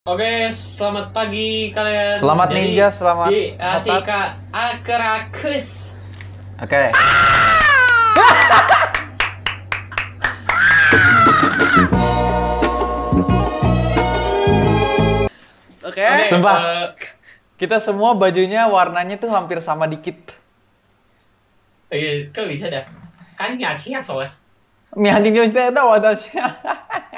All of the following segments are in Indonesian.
Oke, selamat pagi kalian. Selamat Jadi, ninja, selamat di otak. ACK Akerakus. Oke. Oke. Oke, Sumpah. eh, Kita semua bajunya warnanya tuh hampir sama dikit. eh, kok bisa dah? Kan nggak siap soalnya. 明天就知道我的钱。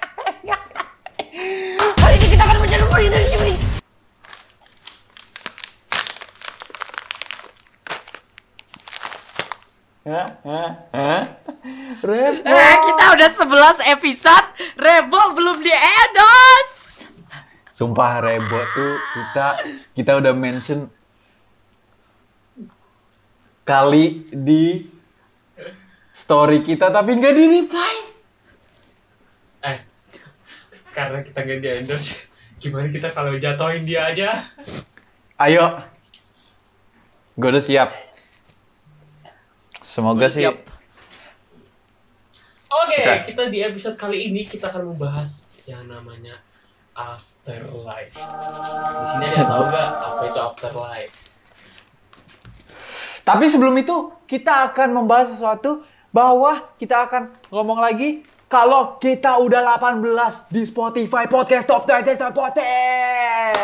Hah? Repot. Eh, kita udah 11 episode. Rebo belum di endorse. Sumpah Rebo tuh kita kita udah mention kali di story kita tapi nggak di reply. Eh, karena kita nggak di endorse, gimana kita kalau jatuhin dia aja? Ayo. Gue udah siap. Semoga Udah sih. siap. Oke, Oke. kita di episode kali ini kita akan membahas yang namanya afterlife. Di sini ada tahu nggak apa itu afterlife? Tapi sebelum itu kita akan membahas sesuatu bahwa kita akan ngomong lagi kalau kita udah 18 di Spotify Podcast Top 10 Top Podcast.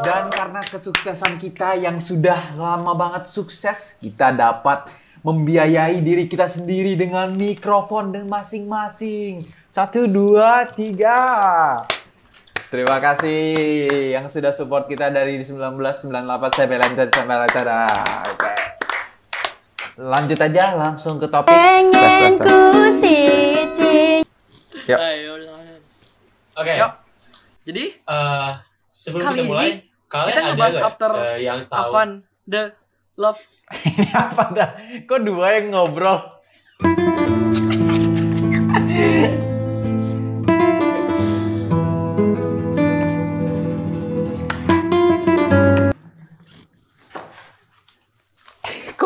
Dan karena kesuksesan kita yang sudah lama banget sukses, kita dapat membiayai diri kita sendiri dengan mikrofon dan masing-masing. Satu, dua, tiga. Terima kasih yang sudah support kita dari 1998 sampai lanjut sampai lanjut. Oke. Lanjut aja langsung ke topik. pengen ku. Ayo. Oke, Yuk. Jadi, eh, sebelum Kali kita mulai, ini kalian kita ada ngebahas nggak after eh, yang tahu? Avan the love. Ini apa dah? Kok dua yang ngobrol?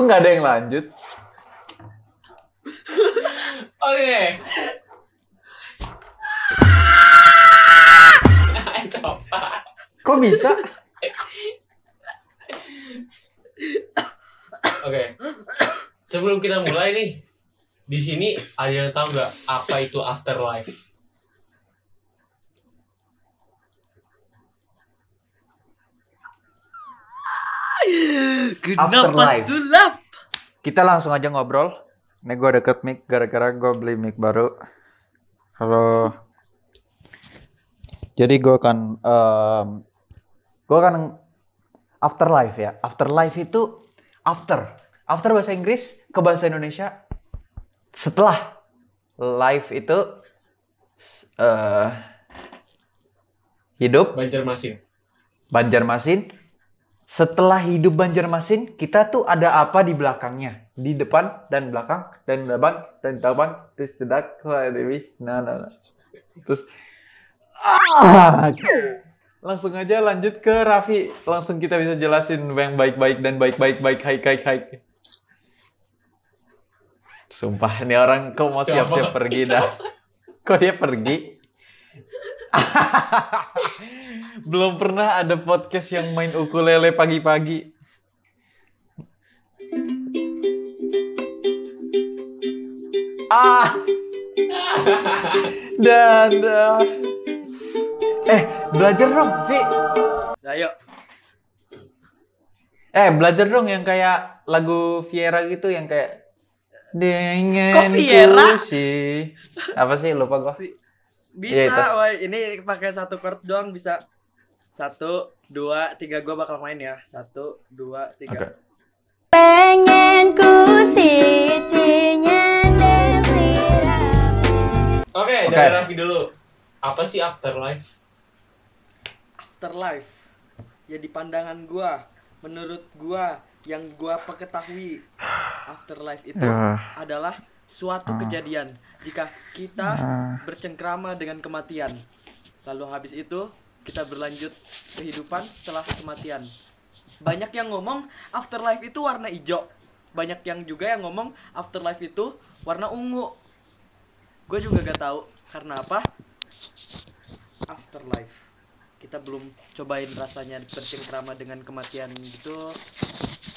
Nggak ada yang lanjut? Oke. Itu apa? Kok bisa? Oke. Sebelum kita mulai nih, di sini ada yang tahu nggak apa itu afterlife? Kenapa Afterlife. sulap? Kita langsung aja ngobrol. Ini gue deket mic gara-gara gue beli mic baru. Halo. Jadi gue akan, em, gue akan afterlife ya. Afterlife itu after. After bahasa Inggris ke bahasa Indonesia setelah. Life itu eh hidup Banjarmasin. Banjarmasin. Setelah hidup Banjarmasin, kita tuh ada apa di belakangnya? Di depan dan belakang dan depan dan depan terus sedak. Nah, nah, nah. Terus ah, langsung aja lanjut ke Raffi. Langsung kita bisa jelasin yang baik-baik dan baik-baik baik baik baik baik. Sumpah, ini orang kok mau siap-siap pergi dah. Kok dia pergi? Belum pernah ada podcast yang main ukulele pagi-pagi. Ah. Dadah. Eh, belajar dong, Vi. Ayo. Eh, belajar dong yang kayak lagu Viera gitu yang kayak dengan Kok Viera? Apa sih lupa gua. Si- Bisa, itu. woy. ini pakai satu chord doang bisa. Satu, dua, tiga. Gua bakal main ya. Satu, dua, tiga. Oke. pengen ku sliramu Oke, Oke. dari Raffi dulu. Apa sih afterlife? Afterlife. Ya di pandangan gua, menurut gua yang gua ketahui afterlife itu Ya. adalah suatu kejadian jika kita bercengkrama dengan kematian. Lalu habis itu kita berlanjut kehidupan setelah kematian. Banyak yang ngomong afterlife itu warna hijau. Banyak yang juga yang ngomong afterlife itu warna ungu. gue juga gak tahu karena apa afterlife kita belum cobain rasanya bercengkrama dengan kematian gitu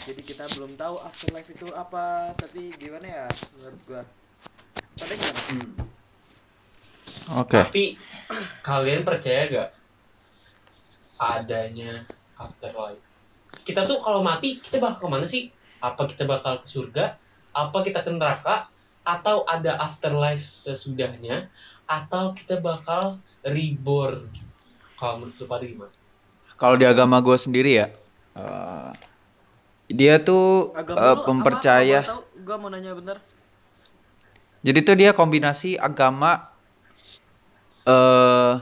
jadi kita belum tahu afterlife itu apa tapi gimana ya menurut gua pada gimana Oke. Tapi kalian percaya gak adanya afterlife? Kita tuh kalau mati kita bakal ke mana sih? Apa kita bakal ke surga? Apa kita ke neraka? Atau ada afterlife sesudahnya? Atau kita bakal reborn? Kalau menurut lu pada gimana? Kalau di agama gue sendiri ya, eh, dia tuh agama apa? mempercaya. Gua mau nanya bentar Jadi tuh dia kombinasi agama eh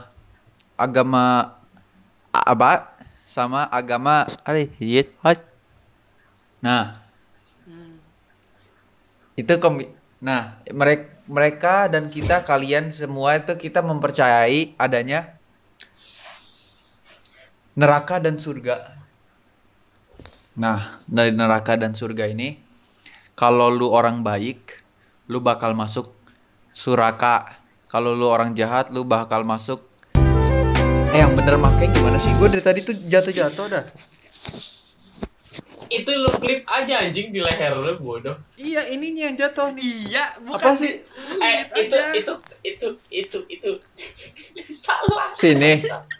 agama apa sama agama yes, hot. Nah, Hmm. itu kombi Nah, mereka mereka dan kita kalian semua itu kita mempercayai adanya neraka dan surga. Nah, dari neraka dan surga ini kalau lu orang baik, lu bakal masuk suraka. Kalau lu orang jahat, lu bakal masuk Eh yang bener makanya gimana sih? Gue dari tadi tuh jatuh-jatuh dah. Itu lu klip aja anjing di leher lu bodoh. Iya, ininya yang jatuh nih. iya bukan Apa sih? Eh itu itu itu itu itu salah. Sini,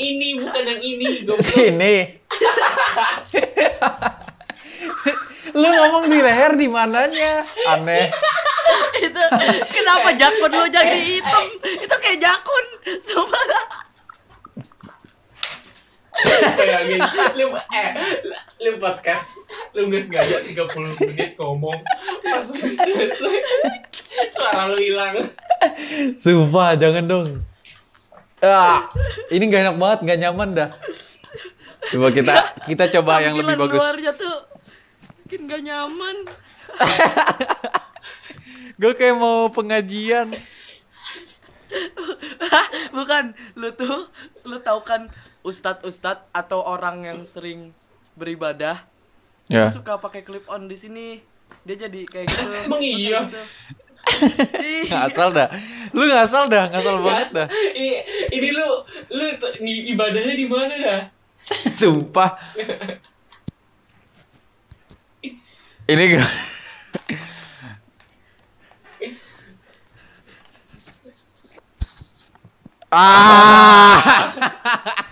ini bukan yang ini. goblok. sini. lu ngomong di leher di mananya? Aneh. itu kenapa jakun lu jadi hitam itu kayak jakun sumpah Bayangin, lu eh lu podcast, lu nggak sengaja 30 menit ngomong pas selesai suara lu hilang. Sumpah, jangan dong. Ah, ini gak enak banget, gak nyaman dah. Coba kita kita coba yang lebih bagus. luarnya tuh bikin gak nyaman Gue kayak mau pengajian. bukan lu tuh lu tahu kan ustadz ustadz atau orang yang sering beribadah Ya. itu suka pakai clip on di sini dia jadi kayak gitu Emang iya? Gitu. Ih, Ngasal dah. Lu ngasal dah, ngasal banget dah. Ini, ini lu lu ibadahnya di mana dah? Sumpah. Ini gak... Ah!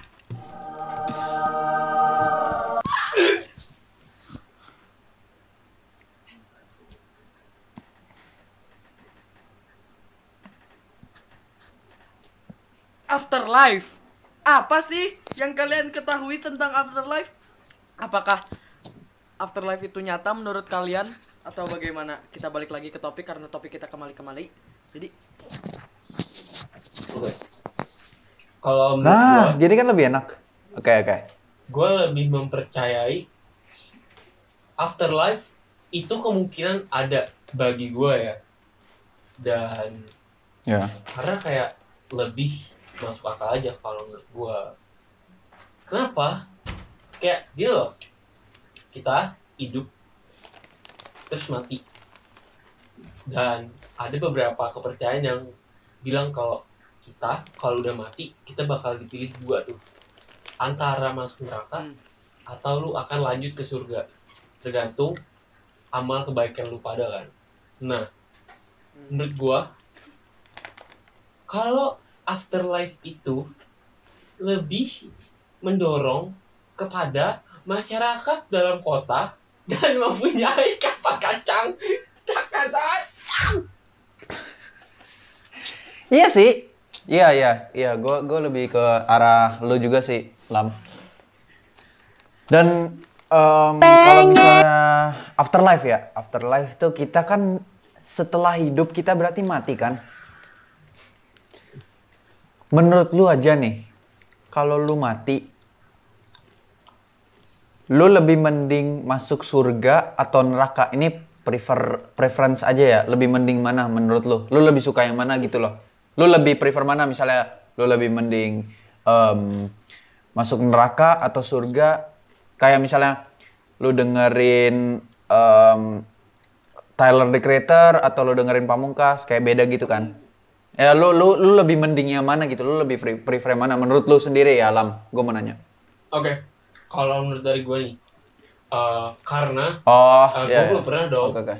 Afterlife apa sih yang kalian ketahui tentang afterlife apakah afterlife itu nyata menurut kalian atau bagaimana kita balik lagi ke topik karena topik kita kembali kembali jadi Oke. Kalau Nah, gua, gini kan lebih enak. Oke, oke. gue lebih mempercayai afterlife itu kemungkinan ada bagi gue ya. Dan Ya. karena kayak lebih masuk akal aja kalau menurut gua. Kenapa? Kayak dia loh. Kita hidup terus mati. Dan ada beberapa kepercayaan yang bilang kalau kita kalau udah mati kita bakal dipilih dua tuh. Antara masuk neraka Hmm. atau lu akan lanjut ke surga. Tergantung amal kebaikan lu pada kan. Nah menurut gua kalau afterlife itu lebih mendorong kepada masyarakat dalam kota dan mempunyai kapal kacang kacang Iya sih. Iya, iya, iya. Gue gue lebih ke arah lu juga sih, Lam. Dan em, kalau misalnya afterlife ya, afterlife tuh kita kan setelah hidup kita berarti mati kan? Menurut lu aja nih, kalau lu mati, lu lebih mending masuk surga atau neraka? Ini prefer preference aja ya, lebih mending mana menurut lu? Lu lebih suka yang mana gitu loh? Lu lebih prefer mana misalnya lu lebih mending em, masuk neraka atau surga? Kayak misalnya lu dengerin em, Tyler the Creator atau lu dengerin Pamungkas kayak beda gitu kan. Ya lu lu lu lebih mending yang mana gitu? Lu lebih pre- prefer mana menurut lu sendiri ya, Lam? Gue mau nanya. Oke, kalau menurut dari gue nih, eh, karena Oh, eh, gue iya. belum pernah dong Oke, oke.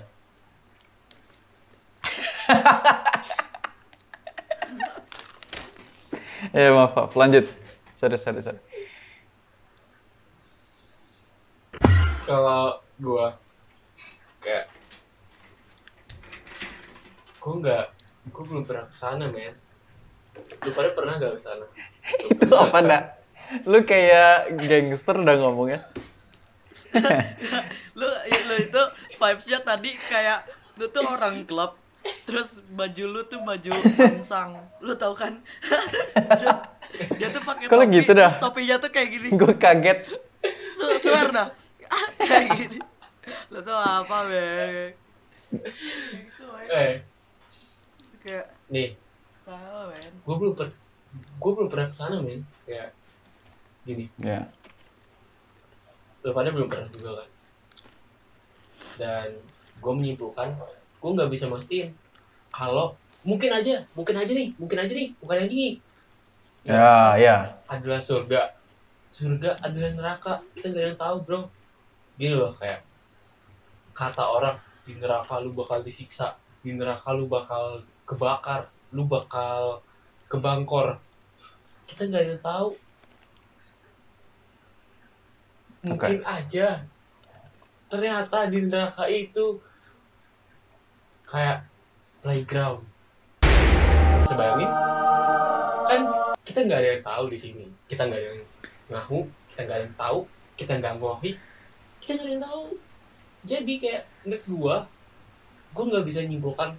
Ya maaf, maaf. lanjut. Sorry, sorry, sorry. kalau gue kayak gue nggak gue belum pernah ke sana men lu pada pernah gak ke sana Itu apa dah? Lu kayak gangster udah ngomongnya. lu lu itu vibesnya tadi kayak lu tuh orang klub terus baju lu tuh baju samsang lu tau kan terus dia tuh pakai topi gitu dah? terus topinya tuh kayak gini Gue kaget. Su swear dah Ah, kayak gini lu tuh apa be eh kayak nih. Men. Gue belum per gue belum pernah ke sana men. Kayak gini. Ya. lu pada belum pernah juga kan? Dan gue menyimpulkan gue nggak bisa mastiin kalau mungkin aja mungkin aja nih mungkin aja nih bukan aja nih Ya, ya. adalah surga. Surga adalah neraka. Kita nggak ada yang tahu bro. Gini loh kayak kata orang di neraka lu bakal disiksa di neraka lu bakal kebakar lu bakal kebangkor. Kita nggak ada yang tahu mungkin aja. Ternyata di neraka itu kayak playground. Bisa bayangin? Kan kita nggak ada yang tahu di sini. Kita nggak ada yang ngaku kita nggak ada yang tahu kita nggak ngohi. Kita nggak ada yang tahu. Jadi kayak menurut gua gua nggak bisa nyimpulkan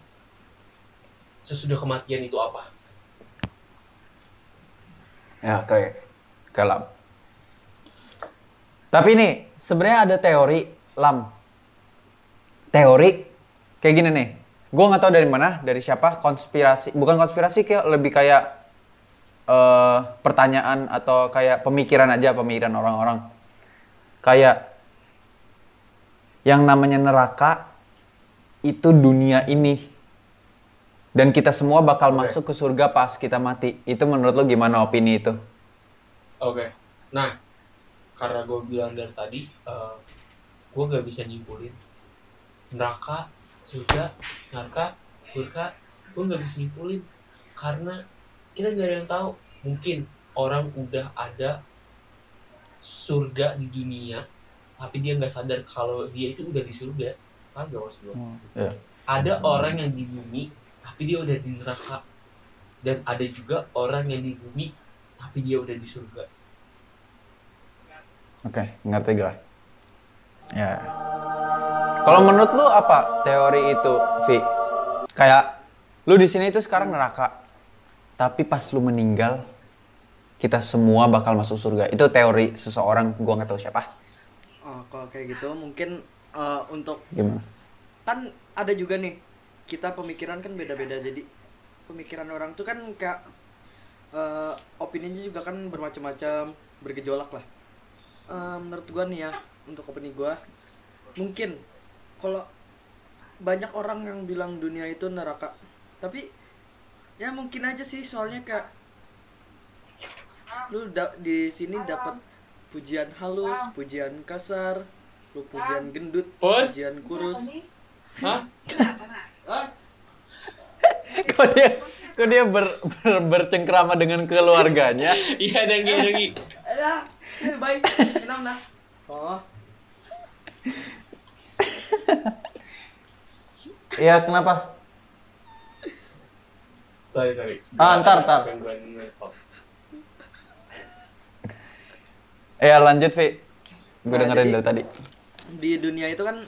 sesudah kematian itu apa Ya, kayak kelam. Tapi nih, sebenarnya ada teori lam. Teori kayak gini nih. Gua nggak tahu dari mana, dari siapa, konspirasi. Bukan konspirasi, kayak lebih kayak eh pertanyaan atau kayak pemikiran aja, pemikiran orang-orang. Kayak yang namanya neraka itu dunia ini. Dan kita semua bakal Oke. masuk ke surga pas kita mati. Itu menurut lo gimana opini itu? oke nah karena gue bilang dari tadi eh gue nggak bisa nyimpulin neraka surga neraka surga gue nggak bisa nyimpulin karena kita nggak ada yang tahu mungkin orang udah ada surga di dunia tapi dia nggak sadar kalau dia itu udah di surga kan gak maksud gue Iya. ada orang yang di bumi tapi dia udah di neraka dan ada juga orang yang di bumi tapi dia udah di surga Oke, ngerti gue. Ya. Kalau menurut lu apa teori itu, Vi? Kayak lu di sini itu sekarang neraka. Tapi pas lu meninggal, kita semua bakal masuk surga. Itu teori seseorang, gua nggak tahu siapa. oh kalau kayak gitu mungkin eh, untuk Gimana? kan ada juga nih kita pemikiran kan beda-beda. Jadi pemikiran orang tuh kan kayak eh opininya juga kan bermacam-macam bergejolak lah. Eh, menurut gua nih ya untuk opini gua mungkin kalau banyak orang yang bilang dunia itu neraka tapi ya mungkin aja sih soalnya kayak lu da- di sini dapat pujian halus pujian kasar lu pujian gendut pujian kurus. Hah? Kok dia kok dia ber, ber- bercengkrama dengan keluarganya? Iya, Denggi, Denggi. Ada, ini baik, nah. Oh, Iya, kenapa? Sorry, sorry. Ah, ntar, ntar. Ya lanjut, Vi. Gue Nah, dengerin jadi- dari tadi. di dunia itu kan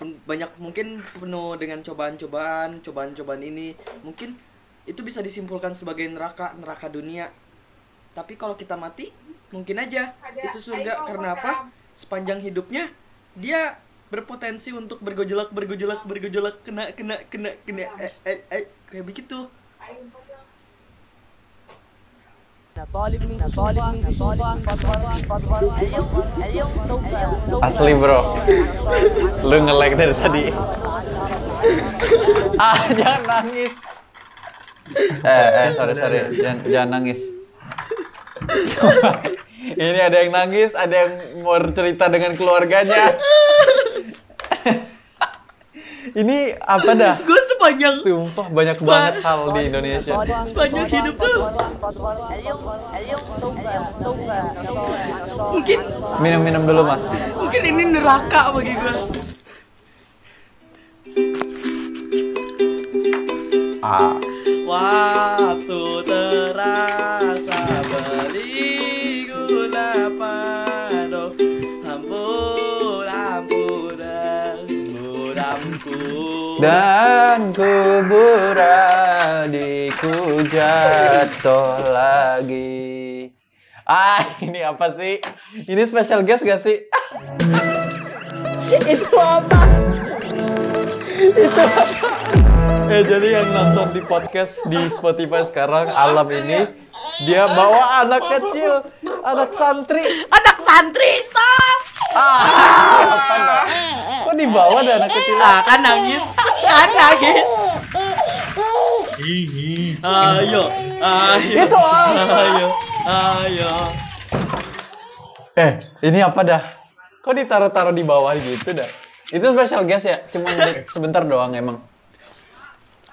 banyak mungkin penuh dengan cobaan-cobaan, cobaan-cobaan ini. Mungkin itu bisa disimpulkan sebagai neraka, neraka dunia. Tapi kalau kita mati, mungkin aja itu surga karena apa? Sepanjang hidupnya dia berpotensi untuk bergejolak, bergejolak, bergejolak, kena, kena, kena, kena, eh, eh, eh, kayak begitu طالب منك طالب منك طالب اليوم اليوم سوف سوف Asli bro. Lu nge-like dari tadi. ah, jangan nangis. Eh, eh, sorry, sorry. Jangan, jangan nangis. Sumpah. Ini ada yang nangis, ada yang mau cerita dengan keluarganya. Ini apa dah? gue sepanjang Sumpah banyak banget hal di Indonesia. sepanjang hidup tuh mungkin Minum-minum dulu, Mas. mungkin ini neraka bagi gue Ah, waktu terasa dan kubur adikku jatuh lagi. Ah, ini apa sih? Ini special guest gak sih? Itu apa? Itu apa? Eh, jadi yang nonton di podcast di Spotify sekarang, Alam ini, dia bawa anak kecil, anak santri. anak santri stop Apa dah? Kok dibawa ada anak kecil? ah kan nangis kan nangis ayo ayo ayo ayo Eh, ini apa dah? Kok ditaruh-taruh di bawah gitu dah? Itu special guest ya? Cuma sebentar doang emang.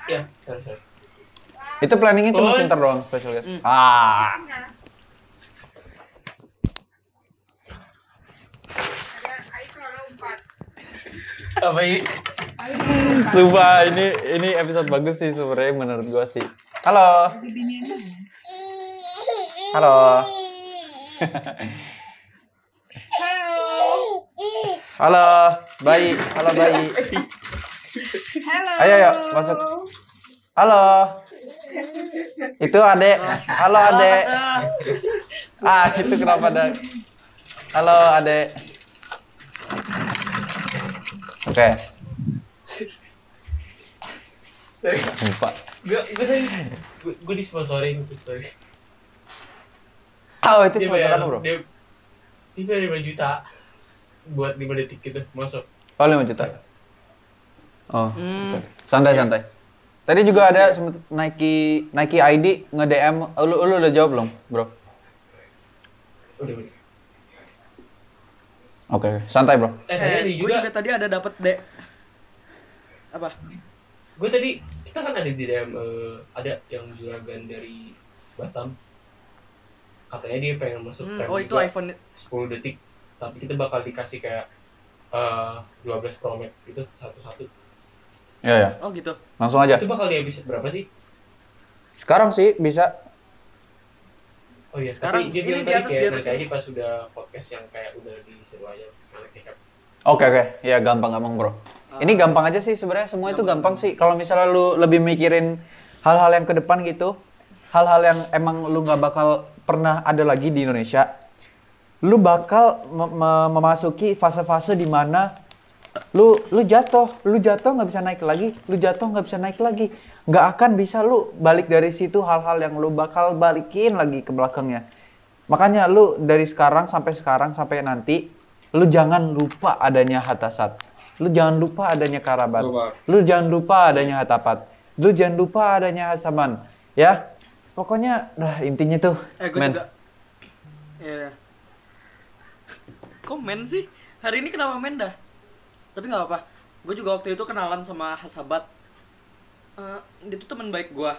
Ya, sorry, sorry. Itu planningnya cuma Oh. sebentar doang special guest. Ah. Apa ini? Sumpah ini ini episode bagus sih sebenarnya menurut gua sih. Halo. Halo. Halo, bayi. Halo, bayi. Halo. Ayo, ayo, masuk. Halo. Itu adek. Halo, adek. Ah, itu kenapa ada? Halo, adek. Oke. Lupa. Gue gue tadi gue, gue disponsorin sorry. Oh, itu sponsoran bayar bro. dia dia bayar 5 juta buat 5 detik gitu masuk. Oh, 5 juta. Oh, santai santai. Tadi juga ada sempet Nike Nike ID nge-DM. Oh, Lu, lu udah jawab belum, bro? Udah udah. Oke, santai bro. Eh, tadi juga, juga tadi ada dapat dek apa gue tadi kita kan ada di DM eh, ada yang juragan dari Batam. Katanya dia pengen masuk Hmm, oh itu juga, iPhone 10 detik. Tapi kita bakal dikasih kayak eh 12 Pro Max itu satu-satu. Ya ya, oh gitu langsung aja. Itu bakal di episode berapa sih? Sekarang sih bisa. Oh iya, Sekarang tapi dia ini bilang di tadi atas, kayak di atas. nanti aja pas sudah podcast yang kayak udah diseru aja sekarang kayak Oke oke, ya gampang gampang bro. Ini gampang aja sih sebenarnya semua itu gampang sih. Kalau misalnya lu lebih mikirin hal-hal yang ke depan gitu, hal-hal yang emang lu nggak bakal pernah ada lagi di Indonesia, lu bakal mem- memasuki fase-fase di mana lu lu jatuh, lu jatuh nggak bisa naik lagi, lu jatuh nggak bisa naik lagi, nggak akan bisa lu balik dari situ hal-hal yang lu bakal balikin lagi ke belakangnya. Makanya lu dari sekarang sampai sekarang sampai nanti lu jangan lupa adanya hatasat. Lu jangan lupa adanya karabat. Lupa. Lu jangan lupa adanya hatapat. Lu jangan lupa adanya hasaman. Ya. Pokoknya dah intinya tuh. eh gue men. juga ya kok men sih hari ini kenapa men dah tapi nggak apa gue juga waktu itu kenalan sama Hasabat Eh, dia tuh teman baik gue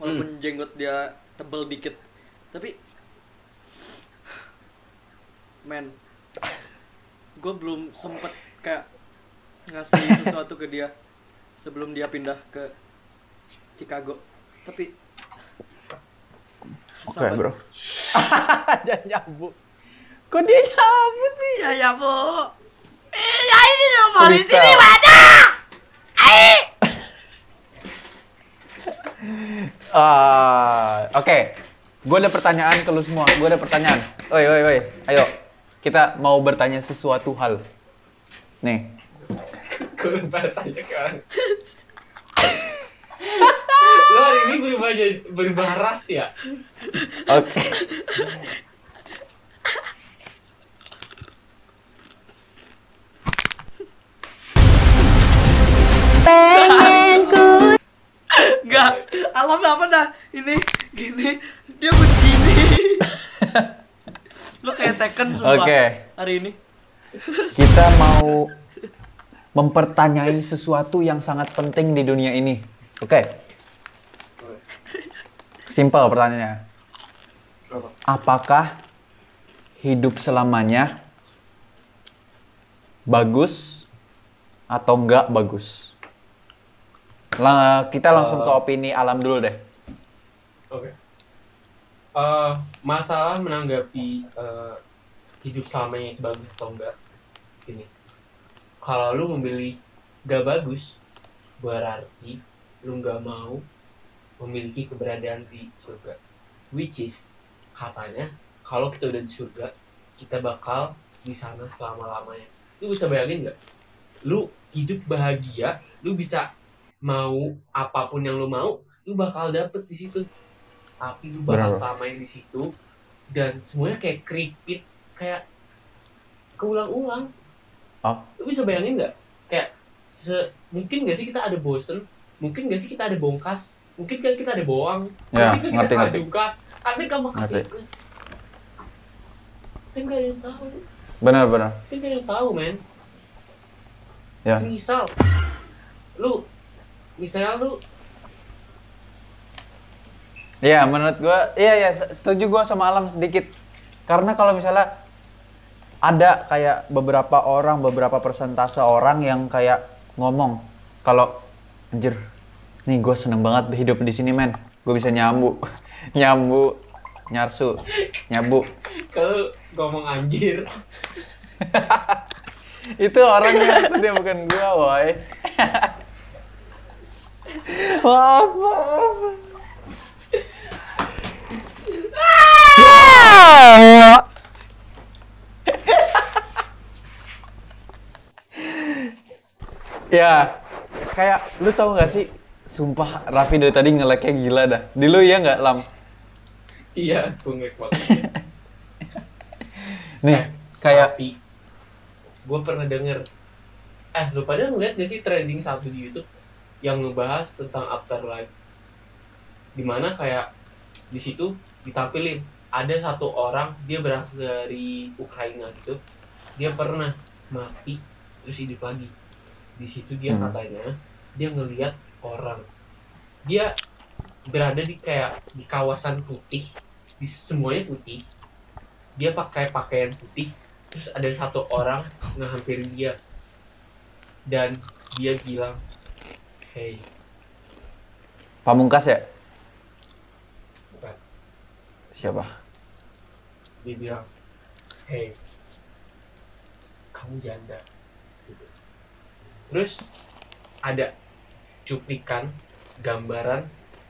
walaupun jenggot dia tebel dikit tapi men gue belum sempet kayak ngasih sesuatu ke dia sebelum dia pindah ke Chicago tapi Oke, Hasabat- Bro. Jangan nyambung. Kok dia nyambung sih? Ya ya bu. Eh, ya ini dong polisi Bisa. di mana? Ah, oke. Gue ada pertanyaan ke lu semua. Gue ada pertanyaan. Oi, oi, oi. Ayo. Kita mau bertanya sesuatu hal. Nih. Gue bahas aja kan Lu hari ini berubah jadi berubah ras ya? Oke. pengen ku Enggak, alam apa dah? Ini gini, dia begini. Lu kayak Tekken semua Oke. hari ini. Kita mau mempertanyai sesuatu yang sangat penting di dunia ini. Oke. Simpel pertanyaannya. Apa? Apakah hidup selamanya bagus atau enggak bagus? Lang- kita langsung ke opini alam dulu deh. Oke. Eh, masalah menanggapi eh, hidup selamanya itu bagus atau enggak ini kalau lu memilih gak bagus berarti lu nggak mau memiliki keberadaan di surga. Which is katanya kalau kita udah di surga kita bakal di sana selama lamanya lu bisa bayangin nggak lu hidup bahagia lu bisa mau apa pun yang lu mau lu bakal dapet di situ. Tapi lu bakal Benar. selamanya di situ dan semuanya kayak keripit kayak keulang-ulang Oh. lu bisa bayangin nggak? Kayak se mungkin nggak sih kita ada bosen? Mungkin nggak sih kita ada bongkas? Mungkin kan kita ada bohong? Ya, mungkin kan ngerti, kita ada dukas karena kamu kecil. Saya nggak ada yang tahu Benar-benar. kita nggak ada yang tahu men. Ya. misal lu misalnya lu Iya, menurut gua, iya ya setuju gua sama Alam sedikit. Karena kalau misalnya ada kayak beberapa orang, beberapa persentase orang yang kayak ngomong kalau anjir, nih gue seneng banget hidup di sini men, gue bisa nyambu, nyambu, nyarsu, nyabu. kalau ngomong anjir Itu orangnya maksudnya bukan gua, woi. maaf, maaf. Ya, kayak lu tahu nggak sih? Sumpah Raffi dari tadi ngeleknya gila dah. Di lu ya nggak lam? iya gue banget Nih, Eh, kayak tapi gue pernah denger eh lu pada ngeliat gak sih trending satu di YouTube yang ngebahas tentang afterlife di mana kayak di situ ditampilin ada satu orang dia berasal dari Ukraina gitu dia pernah mati terus hidup lagi di situ dia Hmm. katanya dia ngeliat orang dia berada di kayak di kawasan putih di semuanya putih dia pakai pakaian putih terus ada satu orang ngehampirin dia dan dia bilang hey pamungkas ya? bukan Siapa? dia bilang hey kamu janda. Terus ada cuplikan gambaran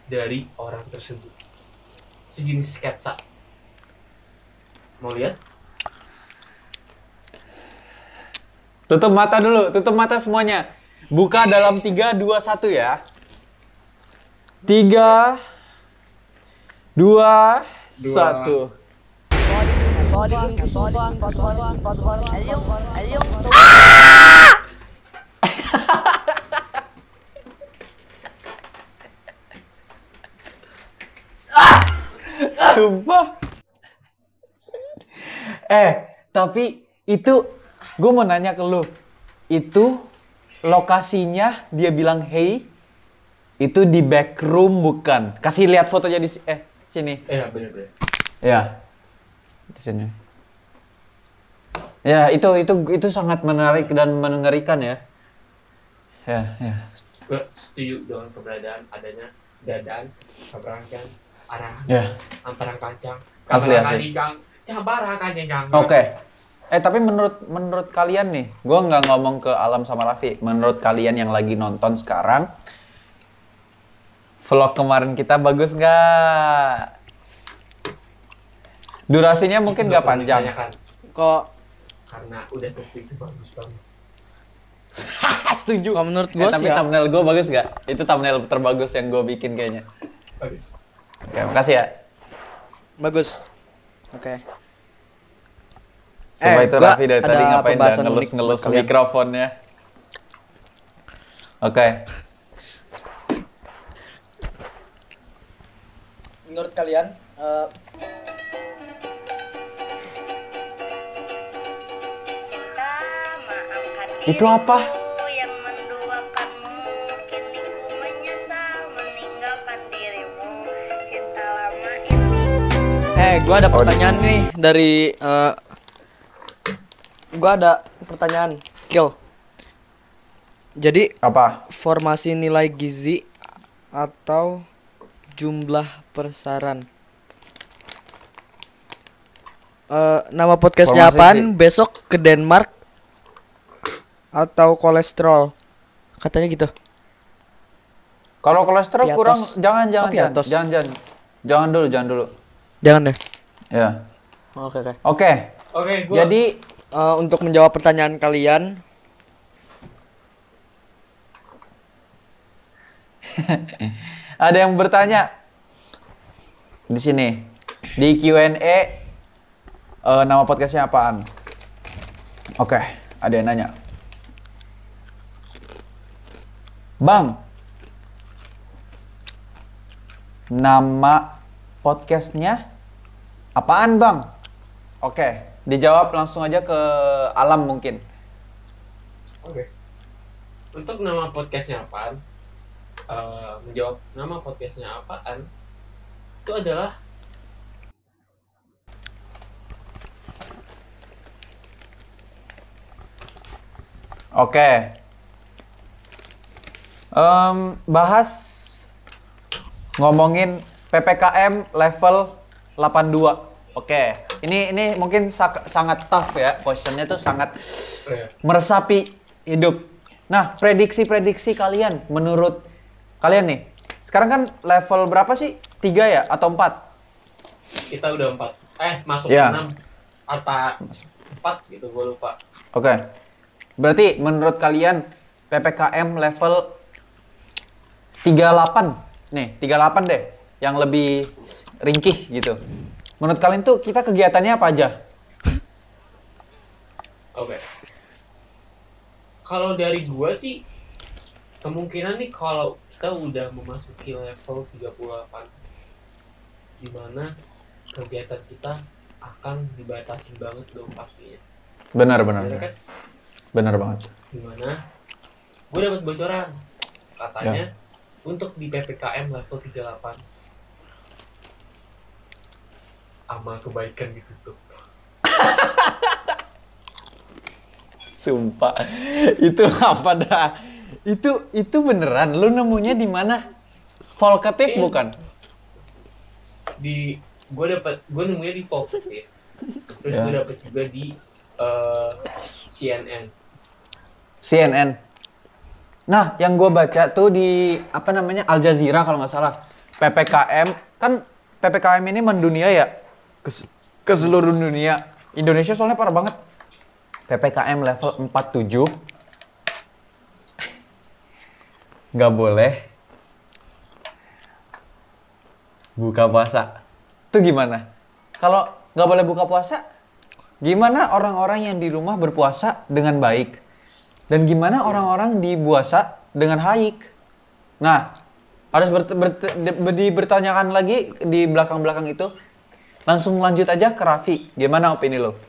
dari orang tersebut sejenis sketsa mau lihat Tutup mata dulu, tutup mata semuanya. Buka dalam 3, 2, 1 ya. 3, 2, 1. Sumpah. Eh, tapi itu gue mau nanya ke lu. Itu lokasinya dia bilang hey itu di back room bukan? Kasih lihat fotonya di eh sini. eh bener-bener Ya. Di sini. Ya, itu itu itu sangat menarik dan mengerikan ya. Ya, ya. gue setuju dengan keberadaan adanya keberadaan keberangkatan arah Ya. antara kancang Asli, asli. kancing cabara kancing kang Oke. Eh tapi menurut menurut kalian nih, gue nggak ngomong ke Alam sama Raffi. Menurut kalian yang lagi nonton sekarang, vlog kemarin kita bagus nggak? Durasinya mungkin nggak panjang. kan Kok karena udah topik itu bagus banget Setuju. Kalau menurut Eh, gue tapi sih ya. thumbnail gue bagus gak? Itu thumbnail terbagus yang gue bikin kayaknya. Bagus. Oke, makasih ya. Bagus. Oke. Coba Eh, itu Raffi dari tadi ngapain unik ngelus-ngelus mikrofonnya. Oke. Menurut kalian eh, Itu apa? Eh gua ada pertanyaan nih dari eh gua ada pertanyaan. Kill. Jadi Apa? formasi nilai gizi atau jumlah persaran. Eh, nama podcastnya sih. Besok ke Denmark atau kolesterol? Katanya gitu. Kalau kolesterol Piatos. kurang jangan jangan Oh, piatos. jangan jangan. Jangan dulu, jangan dulu. Jangan deh. Ya. Oke oke. Oke. Oke, gua Jadi Eh, untuk menjawab pertanyaan kalian, ada yang bertanya di sini di Q&A eh, nama podcastnya apaan? Oke, ada yang nanya. Bang, nama podcastnya apaan bang? Oke, dijawab langsung aja ke Alam mungkin. Oke. Untuk nama podcastnya apaan? Eh, menjawab nama podcastnya apaan? Itu adalah Oke. Em, bahas ngomongin PPKM level 82. Oke. Ini ini mungkin sangat tough ya. Questionnya tuh sangat eh, meresapi hidup. Nah, prediksi-prediksi kalian menurut kalian nih. Sekarang kan level berapa sih? Tiga ya atau empat? kita udah empat. Eh, masuk Ya. enam apa empat gitu, gue lupa. Oke. Berarti menurut kalian PPKM level 38 nih, 38 deh yang lebih ringkih gitu. Menurut kalian tuh kita kegiatannya apa aja? Oke. Kalau dari gua sih kemungkinan nih kalau kita udah memasuki level 38 gimana kegiatan kita akan dibatasi banget dong pastinya. Benar benar. Bener kan? Benar banget. Gimana? Gue dapat bocoran katanya untuk di PPKM level 38 amal kebaikan ditutup. Sumpah. itu apa dah? Itu itu beneran lu nemunya di mana? Volkatif Iya. bukan? di gue dapat gue nemunya di ya. terus Ya. gue dapat juga di eh, CNN CNN. Nah, yang gue baca tuh di apa namanya Al Jazeera kalau nggak salah. PPKM kan PPKM ini mendunia ya ke, ke seluruh dunia. Indonesia soalnya parah banget. PPKM level 47 nggak boleh buka puasa. Itu gimana? Kalau nggak boleh buka puasa, gimana orang-orang yang di rumah berpuasa dengan baik? Dan gimana orang-orang di puasa dengan haik? Nah, harus ber, ber- di- dibertanyakan lagi di belakang-belakang itu. Langsung lanjut aja ke Raffi. Gimana opini lo?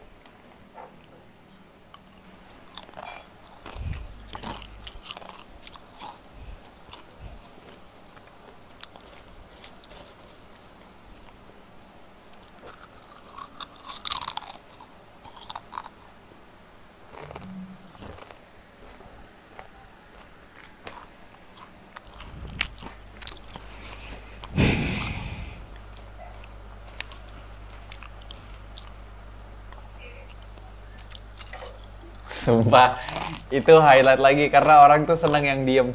Sumpah, itu highlight lagi karena orang tuh seneng yang diem.